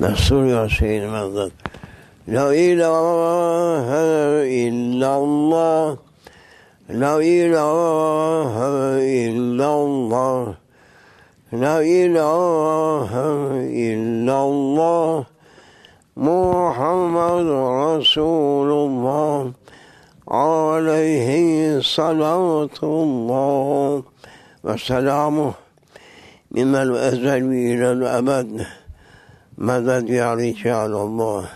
Nasıl Yasin benden? La ilahe illallah. La ilahe illallah. La ilahe illallah. Muhammed Resulullah Aleyhi salatullah. Ve selamuh من الأزل إلى الأبد. مدد يا رجال الله؟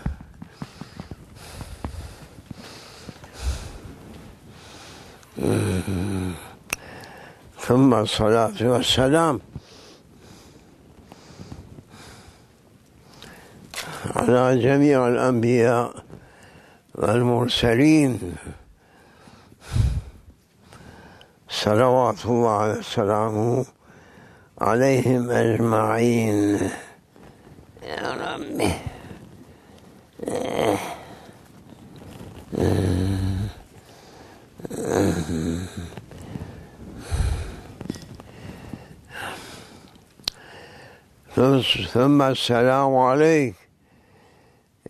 ثم الصلاة والسلام. على جميع الأنبياء والمرسلين. صلوات الله وسلامه عليهم أجمعين. يا ربي. ثم السلام عليك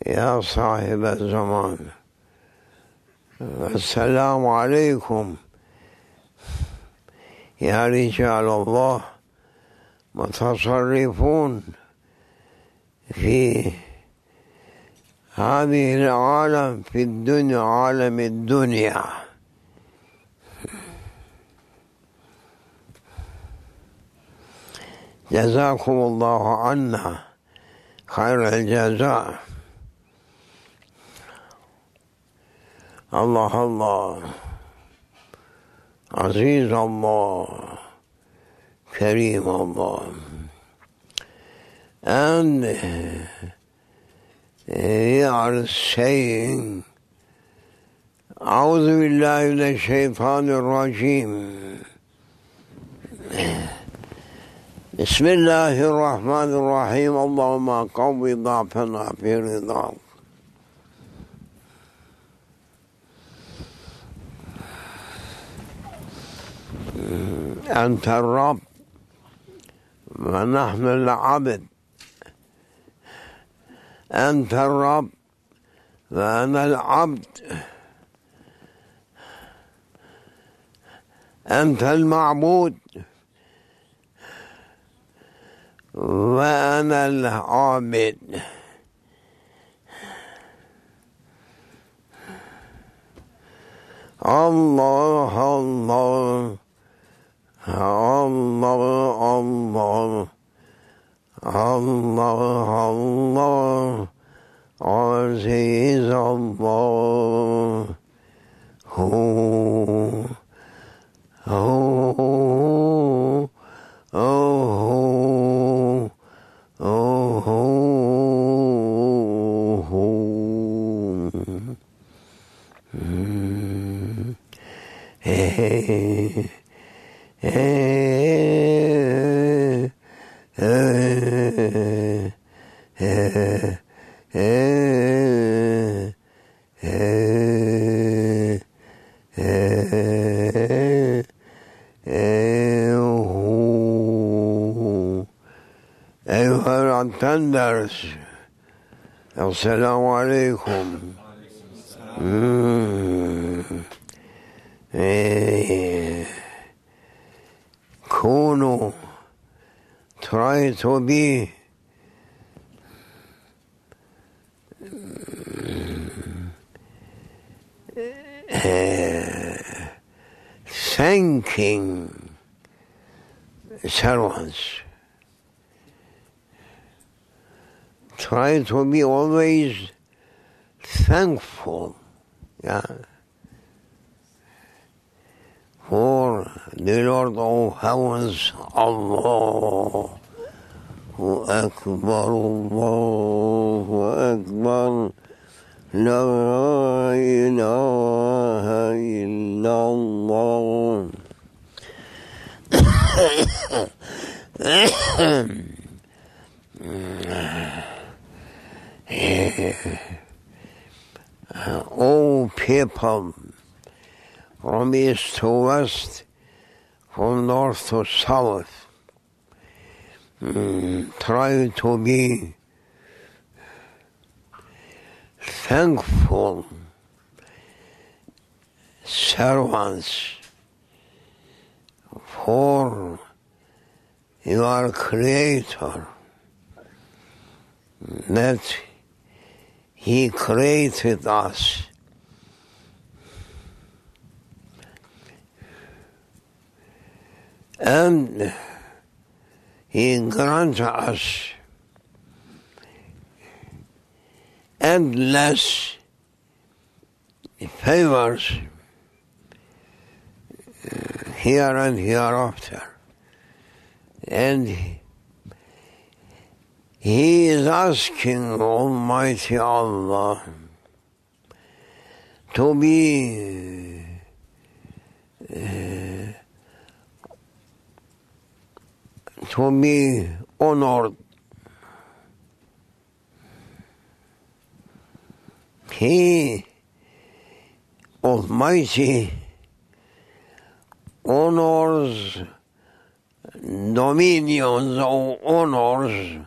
يا صاحب الزمان. السلام عليكم يا رجال الله. متصرفون في هذه العالم في الدنيا عالم الدنيا. جزاكم الله عنا خير الجزاء. الله الله. عزيز الله. كريم الله. they are saying أعوذ بالله من الشيطان الرجيم. بسم الله الرحمن الرحيم. اللهم قوي ضعفنا في رضاك. أنت الرب. ونحن العبد. أنت الرب وأنا العبد. أنت المعبود. وأنا العابد. الله الله. Allah Allah Allah Allah Aziz Allah. Hu Hu Oh Oh Hey أيها الأتندرس السلام عليكم كونوا try to be uh, thanking servants. Try to be always thankful yeah, for the Lord of heavens, Allah. Akbar, Allahu Akbar. لا إله إلا الله all people from east to west, from north to south, mm, try to be thankful servants for your Creator that He created us. And He grants us endless favors uh, here and hereafter. And he is asking Almighty Allah to be uh, to be honored. He, Almighty, honors dominions or honors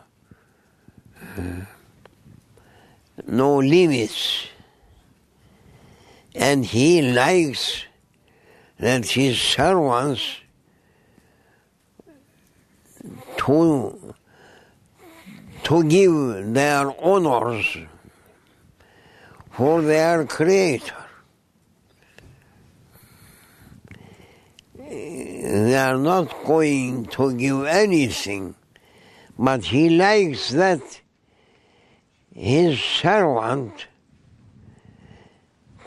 no limits. And he likes that his servants to, to give their honors for their creator. They are not going to give anything, but he likes that his servant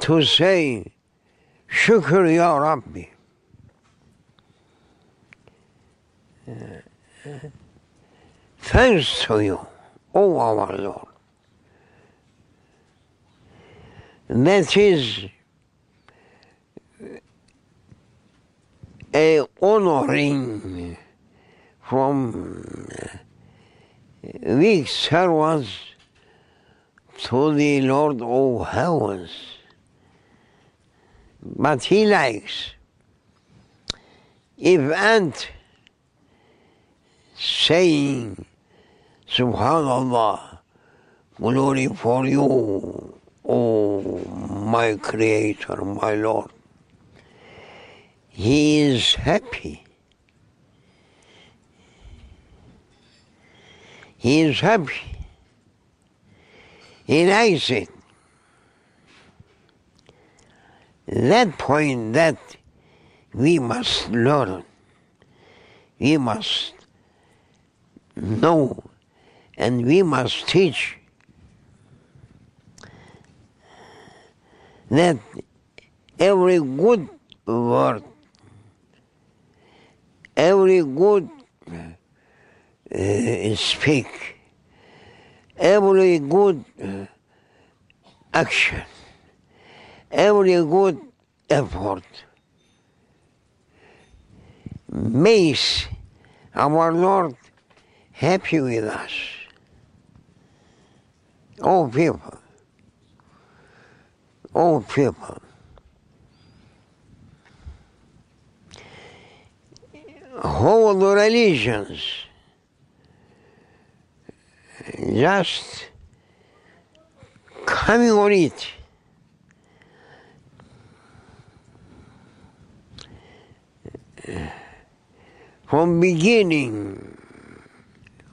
to say, Shukr Ya Rabbi. Thanks to you, O our Lord. That is a honoring from weak servants to the Lord of heavens. But he likes if ant saying Subhanallah, glory for you, O my Creator, my Lord. He is happy. He is happy. He likes it. That point that we must learn, we must know, and we must teach that every good word, every good uh, speak, every good uh, action, every good effort makes our Lord happy with us. All people, Oh, all people. Whole religions just coming on it. From beginning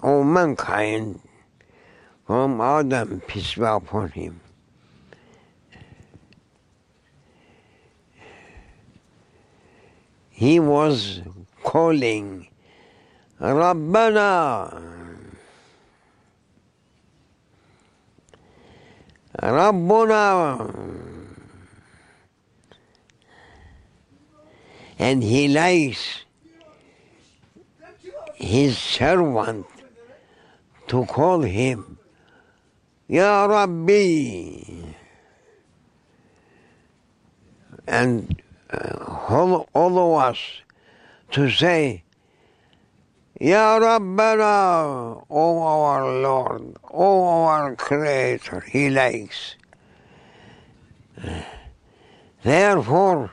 of mankind, from Adam, peace be upon him, he was calling Rabbana! Rabbuna! And he likes his servant to call him Ya Rabbi! And all, of us to say Ya Rabbana, O our Lord, O our Creator, He likes. Therefore,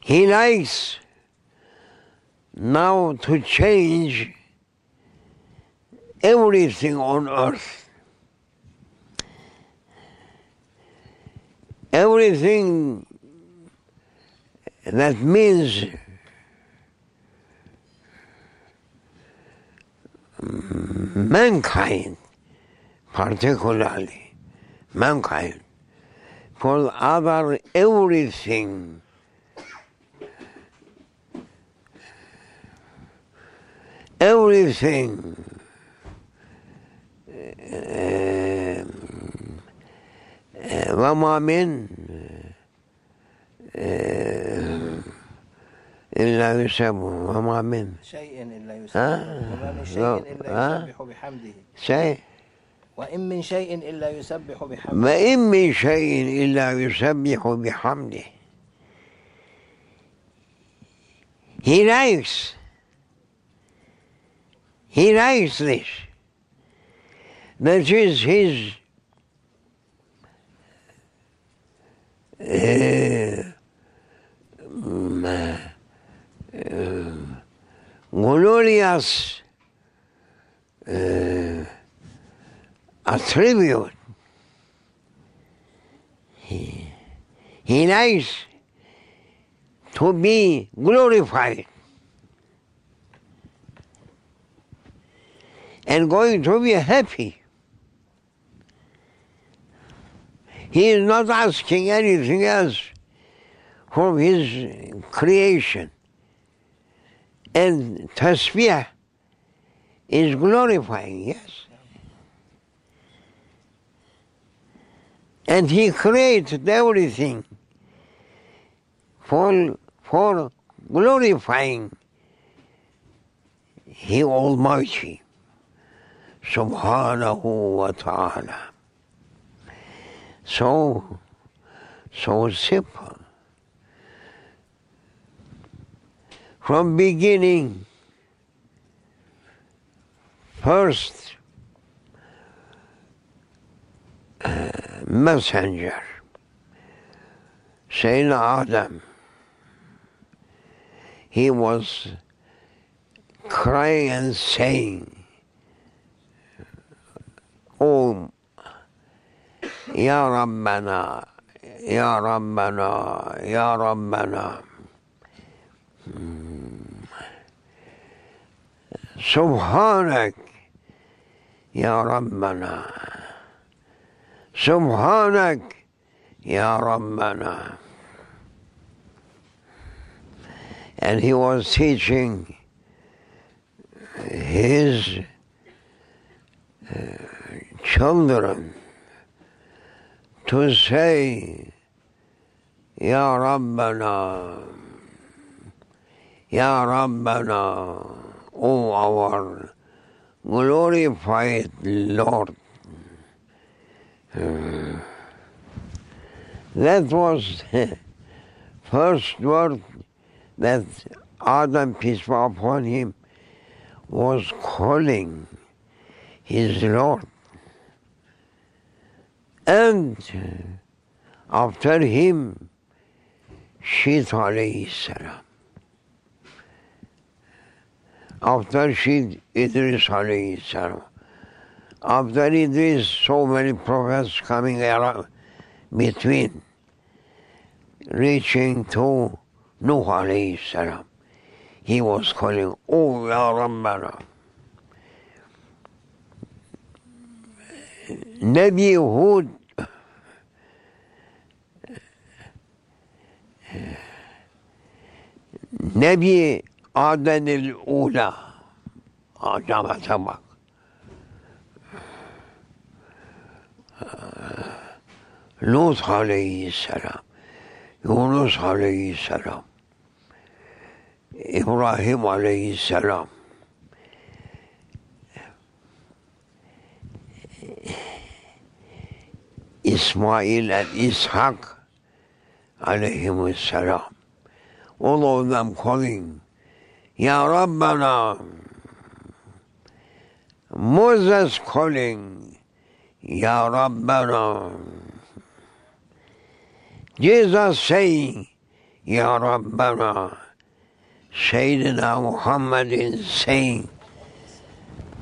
He likes now to change everything on earth. Everything that means mm, mankind, particularly mankind, for other everything. Everything eh, وما من إلا يسبح وما من. شيء إلا يسبح؟ وما من. شيء إلا؟ يسبح بحمده. شيء. وإن من شيء إلا يسبح بحمده. وإن من شيء إلا يسبح بحمده. He likes. He likes this. That is his uh, mm, uh, glorious uh, attribute. He, he likes to be glorified and going to be happy. He is not asking anything else from his creation. And tasbih is glorifying, yes. And he created everything for, for glorifying He Almighty, Subhanahu wa ta'ala. So, so simple. From beginning, first uh, messenger, Sayyidina Adam, he was crying and saying, Oh, يا ربنا يا ربنا يا ربنا سبحانك يا ربنا سبحانك يا ربنا And he was teaching his uh, children to say Ya Rabbana Ya Rabbana O our glorified Lord Uh, that was the first word that Adam, peace be upon him, was calling his Lord. And after him, Sheeth alayhi salam. After Sheeth, Idris alayhi salam. After Idris, so many prophets coming around between, reaching to Nuh alayhi salam. He was calling, Oh Ya Rabbana. نبي هود. نبي عدن الأولى. آدم سبق لوط عليه السلام. يونس عليه السلام. إبراهيم عليه السلام. İsmail and İshak aleyhisselam. All of them calling, Ya Rabbana. Moses calling, Ya Rabbana. Jesus saying, Ya Rabbana. Sayyidina Muhammad saying,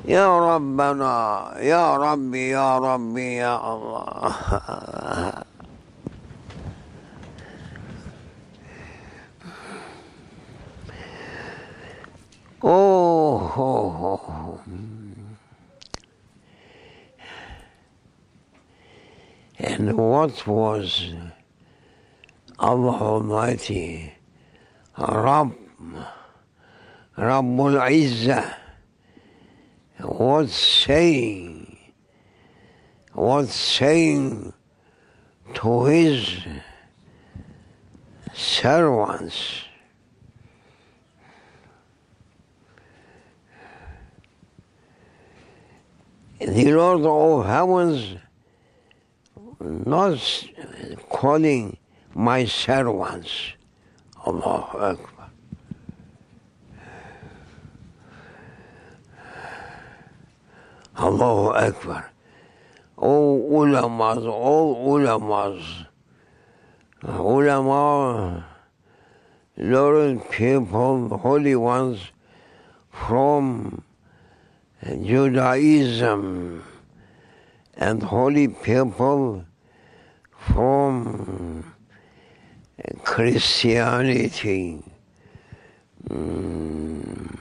Ya Rabbana, Ya Rabbi, Ya Rabbi, Ya Allah. Oh, oh, oh. And what was Allah Almighty, Rabb, Rabbul Izzah, was saying, was saying to his servants, the Lord of heavens not calling my servants. Allahu Akbar. Allahu Akbar. All ulamas, all ulamas, ulama, learned people, holy ones from Judaism and holy people from Christianity. Mm,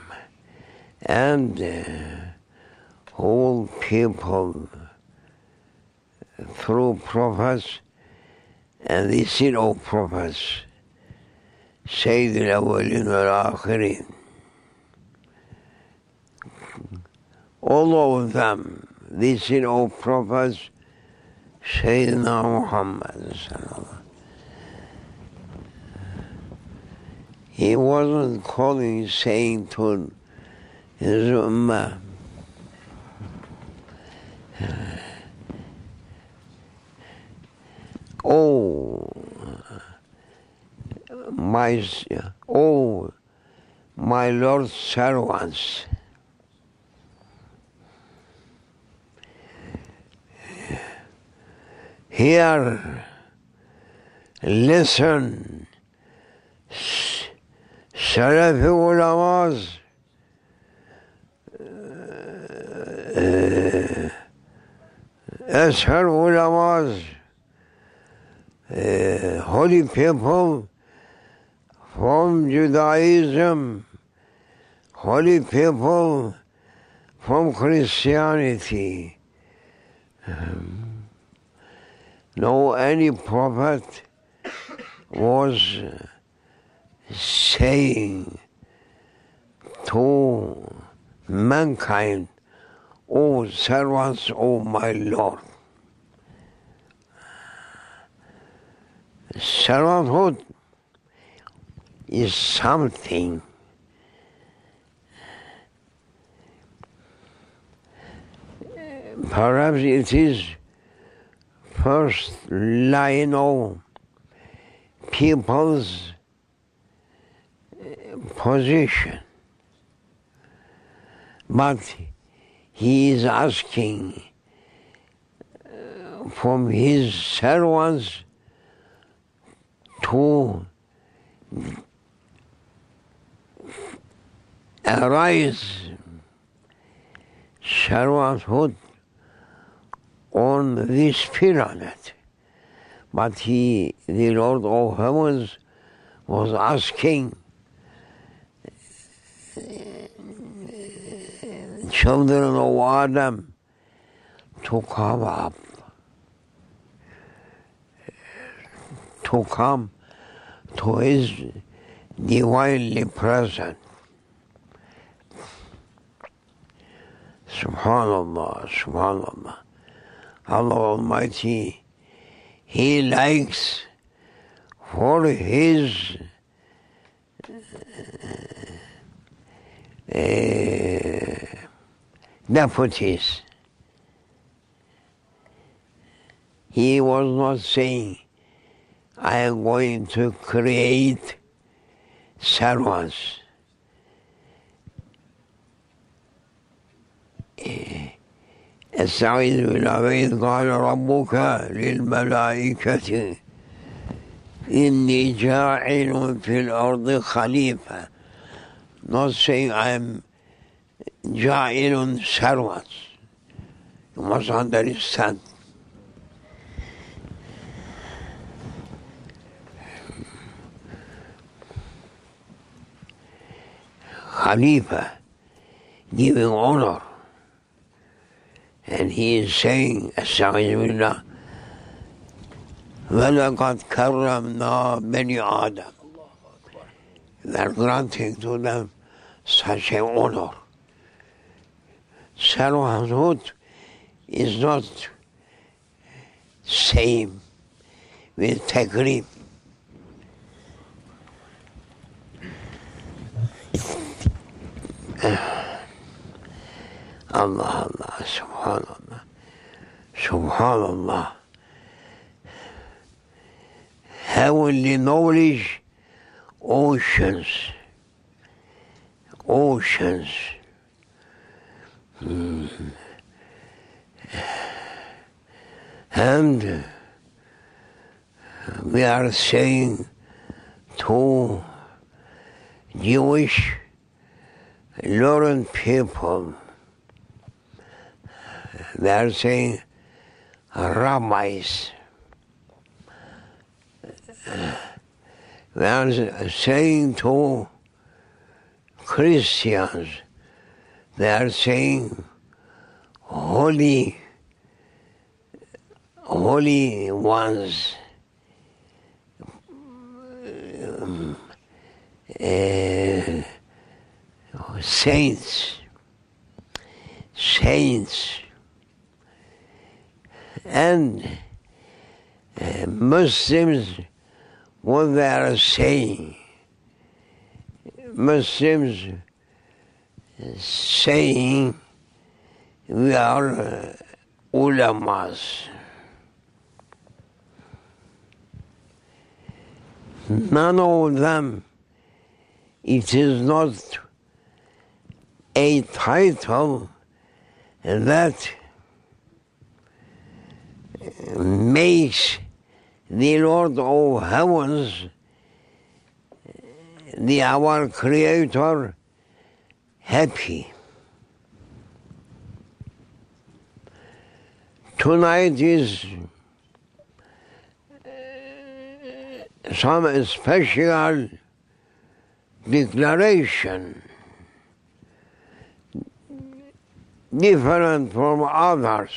and uh, all people through prophets and the seed of prophets سيد الأولين والآخرين all of them the seed of prophets Sayyidina Muhammad he wasn't calling saying to his ummah Oh. oh. My oh my Lord's servants. Here, listen, Salafi ulamas, Ashar ulamas, holy people from Judaism, holy people from Christianity. Um, no any prophet was saying to mankind, O servants of my Lord. Servanthood is something perhaps it is first line of people's eh, position. But he is asking uh, from his servants to arise servanthood on this pyramid. But he, the Lord of heavens, was asking children of Adam to come up, to come to his divinely present. Subhanallah, Subhanallah. Allah Almighty, He likes for His uh, deputies. He was not saying, I am going to create servants. السعيد بن عبيد قال ربك للملائكة إني جاعل في الأرض خليفة not saying I am Ja'ilun servants. You must understand. Khalifa giving honor. And he is saying, Astaghfirullah, وَلَقَدْ كَرَّمْنَا بَنِي آدَمَ We are granting to them such an honor. Servanthood is not same with takrib. Allah Allah, Subhanallah, Subhanallah. Heavenly knowledge, oceans, oceans. And uh, we are saying to Jewish learned people, they are saying rabbis. We are saying to Christians, they are saying holy, holy ones. Um, uh, saints, saints, and uh, Muslims, what they are saying, Muslims saying we are uh, ulamas. None of them, it is not a title that makes the Lord of heavens, the our Creator, happy. Tonight is uh, some special declaration different from others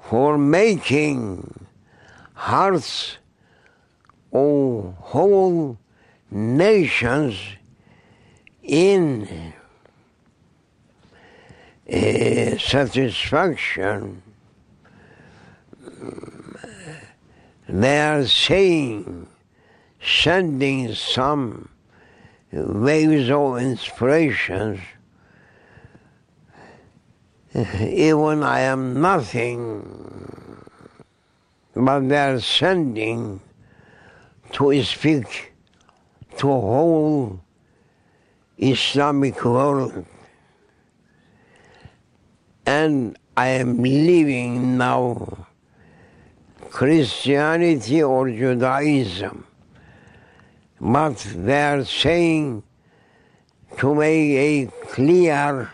for making hearts of whole nations in uh, satisfaction. They are saying, sending some waves of inspirations. Even I am nothing, but they are sending to speak to whole Islamic world. And I am living now Christianity or Judaism but they are saying to make a clear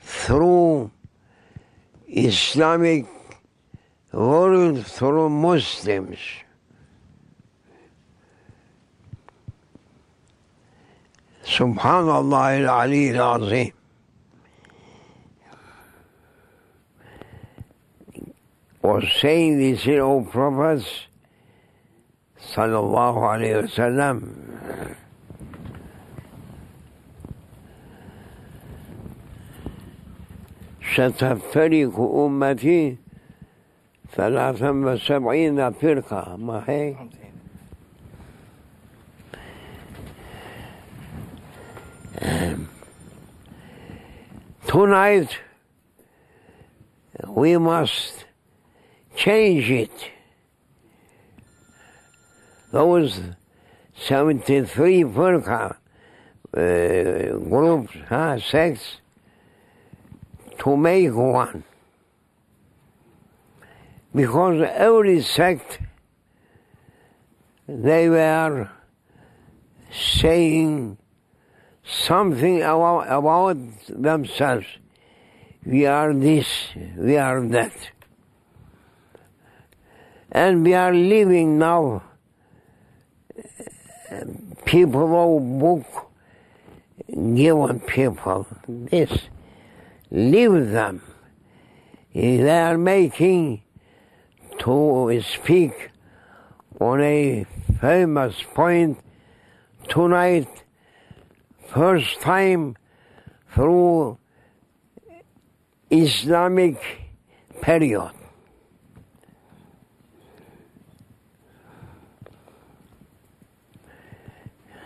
through Islamic world through Muslims. سبحان الله العلي العظيم. Was saying this in all prophets sallallahu alayhi wasallam ستفترق أمتي ثلاثا وسبعين فرقة ما هيك Tonight we must change it those 73 furqa uh, groups, huh, sects, to make one. Because every sect, they were saying something about, about themselves. We are this, we are that. And we are living now, people of book, given people this, leave them. They are making to speak on a famous point tonight, first time through Islamic period.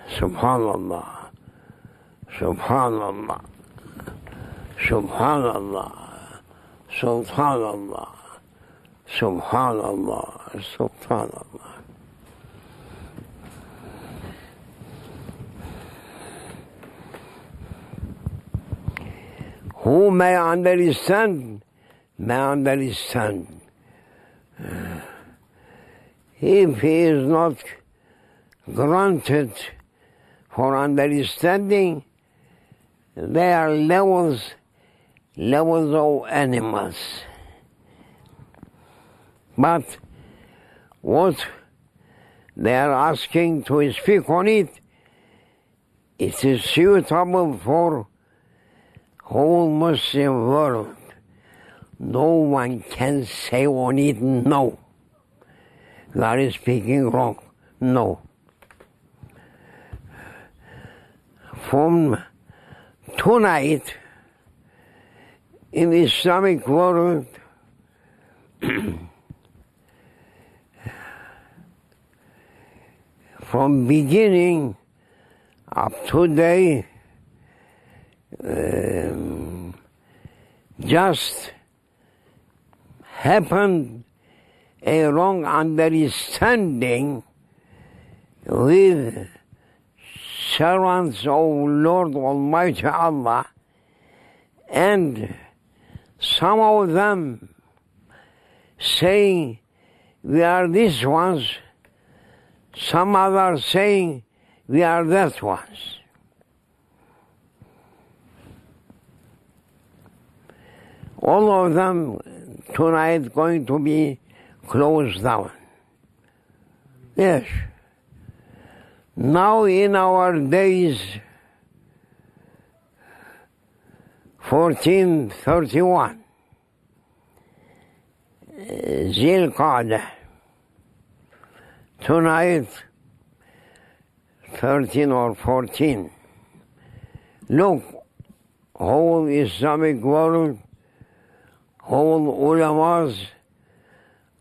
Subhanallah, Subhanallah, Subhanallah, Subhanallah, Subhanallah, Subhanallah. Who may understand, may understand. Uh, if he is not granted for understanding, they are levels, levels of animals. But what they are asking to speak on it, it is suitable for whole Muslim world. No one can say on it no. God is speaking wrong. No. From tonight in the Islamic world, from beginning up to today, um, just happened a wrong understanding with servants of Lord Almighty Allah and some of them saying we are these ones, some others saying we are that ones. All of them tonight going to be closed down. Yes. Now in our days, 1431, Zil Qa'dah, tonight, 13 or 14. Look, whole Islamic world, whole ulamas,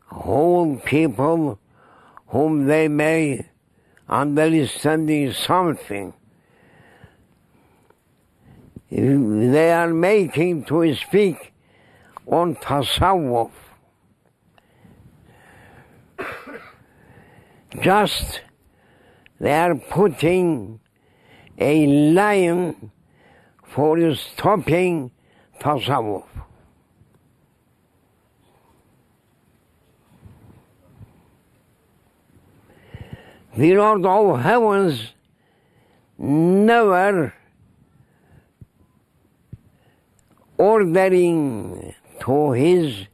whole people whom they may understanding something. They are making to speak on tasawwuf. Just they are putting a line for stopping tasawwuf. The Lord of heavens never ordering to his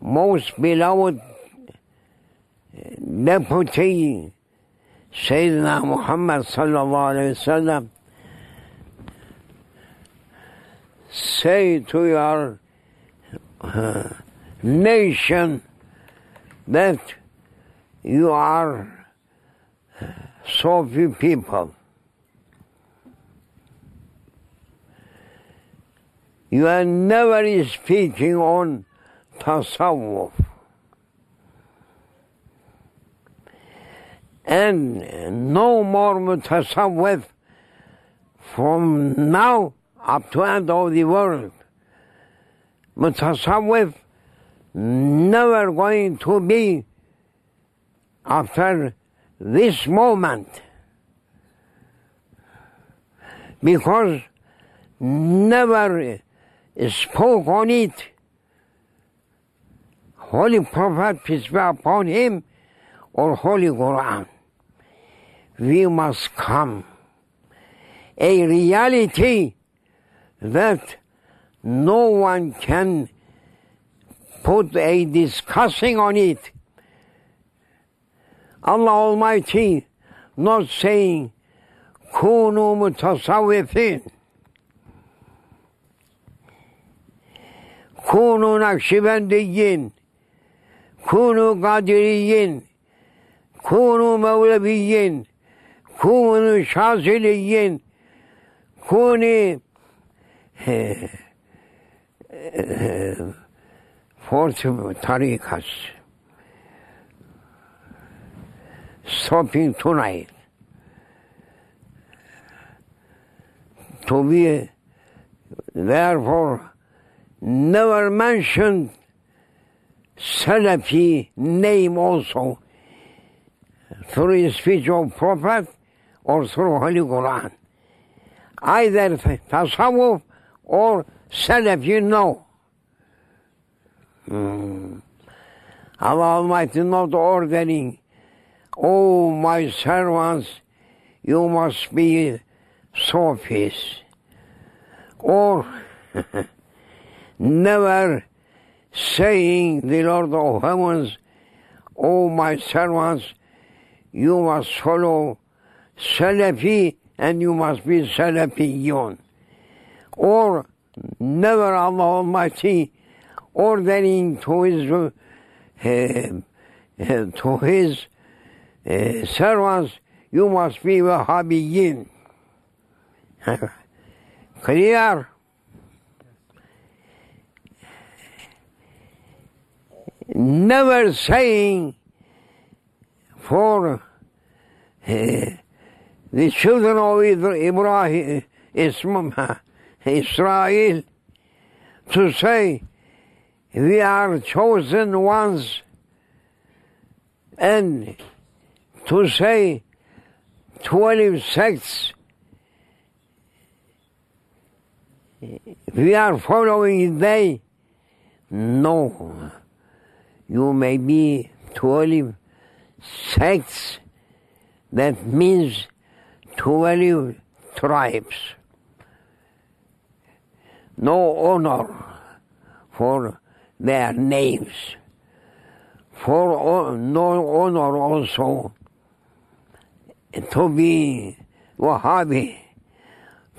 most beloved deputy Sayyidina Muhammad sallallahu alayhi wasallam say to your uh, nation that you are so few people. You are never speaking on tasawwuf. And no more mutasawwif from now up to end of the world. Mutasawwif never going to be after this moment because never spoke on it Holy Prophet, peace be upon him, or Holy Quran. we must come. A reality that no one can put a discussing on it. Allah Almighty not saying kunu mutasavvifin kunu nakşibendiyin. Kunu kadiriyin. Kunu mevleviyin. Kunu şaziliyin. Kuni fourth tarikas stopping tonight to be therefore never mentioned Salafi name also through the speech of Prophet or through Holy Quran. Either Tasawwuf or Salafi, no. Mm. Allah Almighty not ordering, oh my servants, you must be sophists, Or never saying the Lord of heavens, O my servants, you must follow Salafi and you must be Salafiyun. Or never Allah Almighty ordering to his, uh, uh, to his uh, servants, you must be Wahhabiyin. Clear? never saying for uh, the children of Ibrahim, Israel, to say, we are chosen ones, and to say, 12 sects, we are following they, no you may be 12 sects, that means 12 tribes. No honor for their names. For no honor also to be Wahhabi,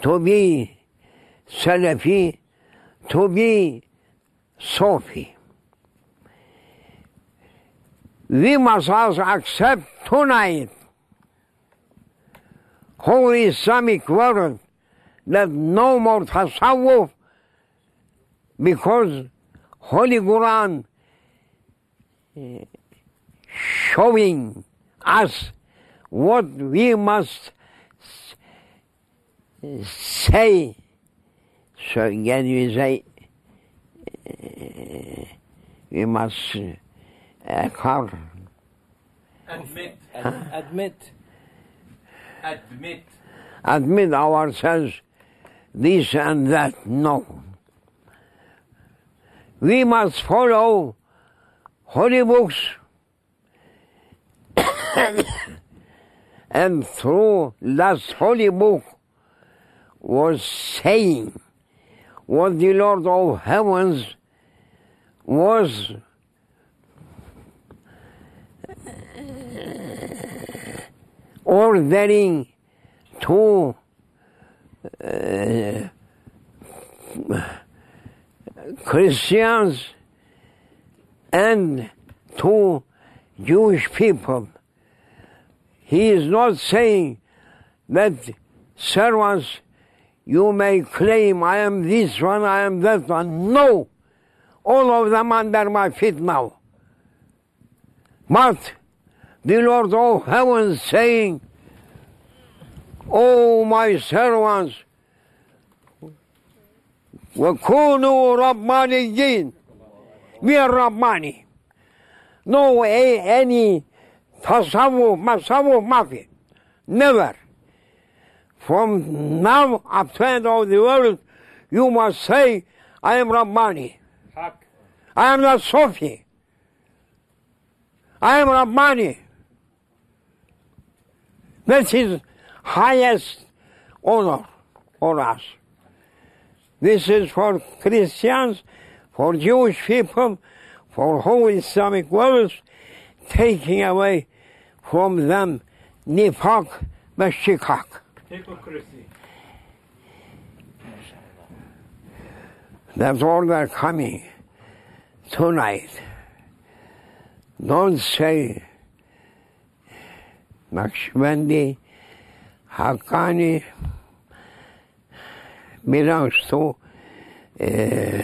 to be Salafi, to be Sufi we must also accept tonight. Holy Islamic world that no more tasawwuf because Holy Quran eh, showing us what we must say. So again we say we must uh. Admit. Ad- admit. Admit. admit ourselves this and that. No. We must follow holy books and through that holy book was saying what the Lord of heavens was ordering to uh, Christians and to Jewish people. He is not saying that servants, you may claim I am this one, I am that one. No! All of them under my feet now. But the Lord of heaven saying, O my servants, وكونوا ربانيين We are Rabbani. No a, any tasawwuf, masawwuf, mafi. Never. From now up to end of the world, you must say, I am Rabbani. Hak. I am not Sufi. I am Rabbani. That is highest honor for us. This is for Christians, for Jewish people, for whole Islamic world, taking away from them nifak ve şikak. Hypocrisy. That's all they're coming tonight. Don't say Nakşibendi, Hakkani belongs to uh,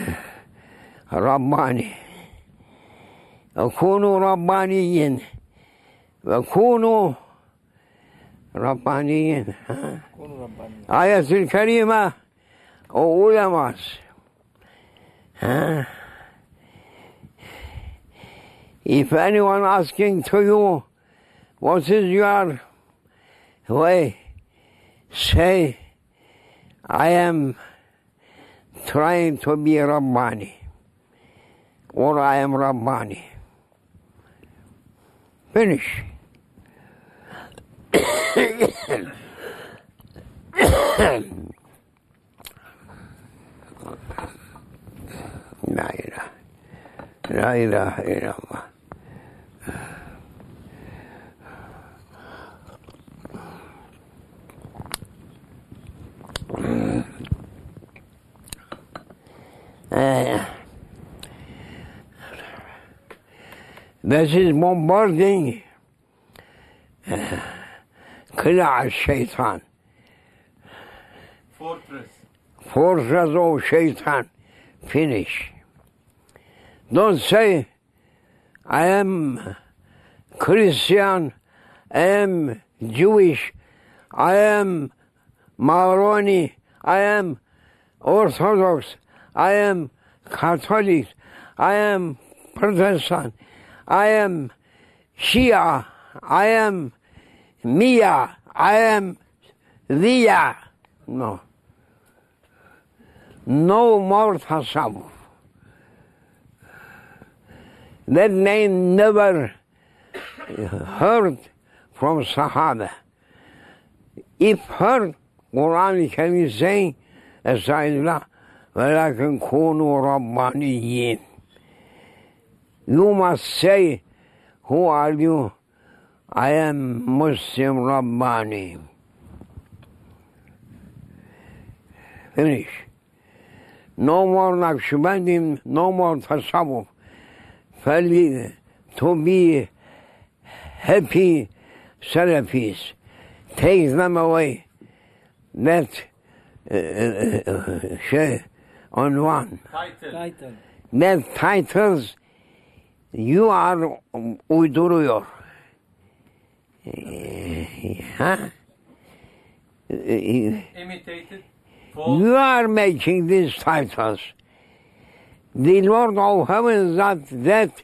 Rabbani. كونوا ربانيين وكونوا ربانيين آية الكريمة علماء Huh? If anyone asking to you, what is your way? Say, I am trying to be Rabbani, or I am Rabbani. Finish. لا إله لا إله إلا الله Uh, this is bombarding Qila shaitan. Fortress. Fortress of Shaitan. Finish. Don't say, I am Christian, I am Jewish, I am Maroni, I am Orthodox, I am Catholic, I am Protestant, I am Shia, I am Mia, I am Dia. No. No more tasawwuf. That name never heard from Sahaba. If heard, Quran Karim saying, Astaghfirullah, ولكن كونوا ربانيين. You must say, who are you? I am Muslim Rabbani. Finish. No more Naqshbandim, no more Tasawwuf. Fairly to be happy Salafis. Take them away. That şey on one. Title. title. That titles you are uyduruyor. Huh? Imitated? Paul? You are making these titles. The Lord of Heaven that that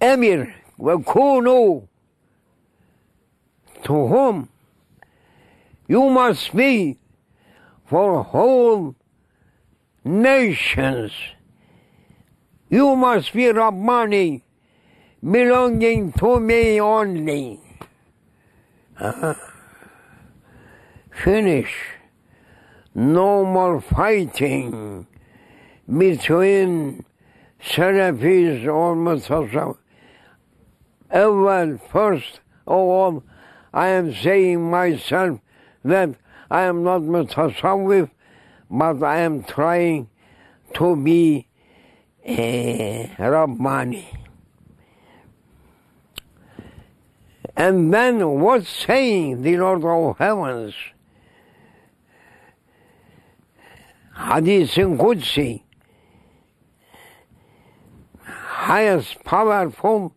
Emir Wakunu to whom you must be for whole nations. You must be Rabbani belonging to me only. Ah. Finish. No more fighting between Salafis or Mutasawwif. Well, first of all, I am saying myself that I am not Mutasawwif, but I am trying to be a Rabbani. And then what's saying the Lord of Heavens? Hadisin Kudsi, highest powerful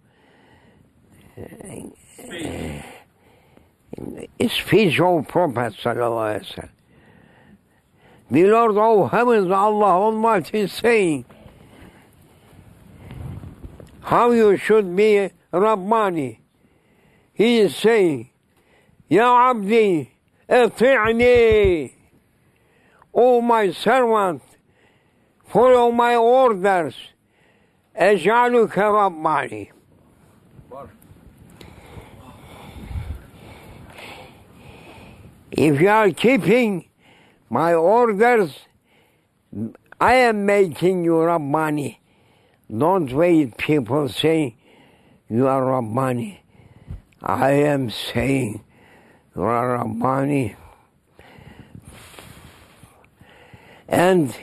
uh, Speech. speech of Prophet. The Lord of Heavens, Allah Almighty is saying how you should be Rabbani. He is saying, Ya Abdi, ati'ni. O my servant, follow my orders. Ejaluka Rabbani. If you are keeping my orders, I am making you Rabbani. Don't wait, people say you are Rabbani. I am saying you are Rabbani. And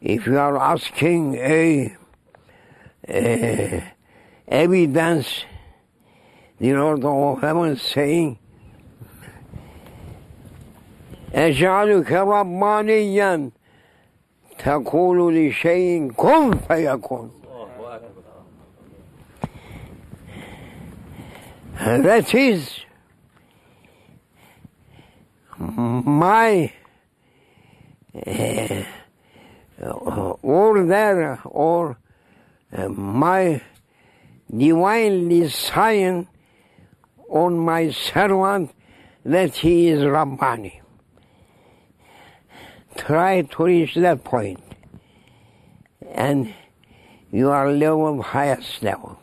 if you are asking a, a evidence, the Lord of Heaven saying, اجعلك ربانيا تقول لشيء كن فيكون That is my uh, order or uh, my divine design on my servant that he is Rabbani. Try to reach that point, and you are level highest level.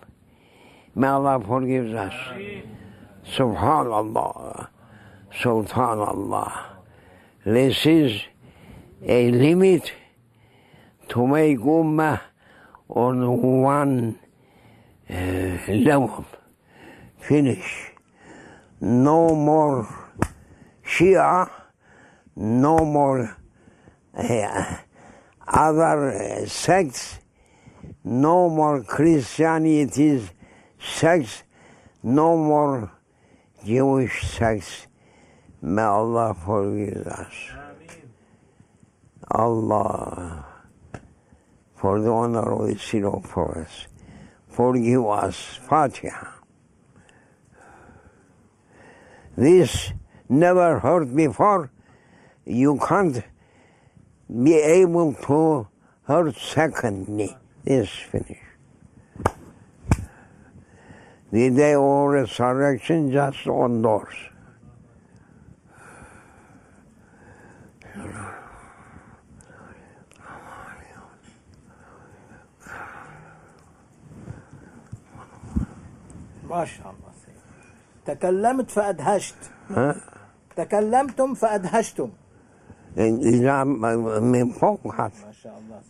May Allah forgive us. Subhanallah. Subhanallah. This is a limit to make ummah on one uh, level. Finish. No more Shia, no more uh, other sects, no more Christianity's sects, no more Jewish sects. May Allah forgive us. Allah, for the honor of His hero prophets, forgive us. Fatiha. This never heard before. You can't be able to hurt secondly. This finish. The day of resurrection just on doors. ما شاء الله سيدي. تكلمت فأدهشت ها؟ تكلمتم فأدهشتم إذا من فوق ما شاء الله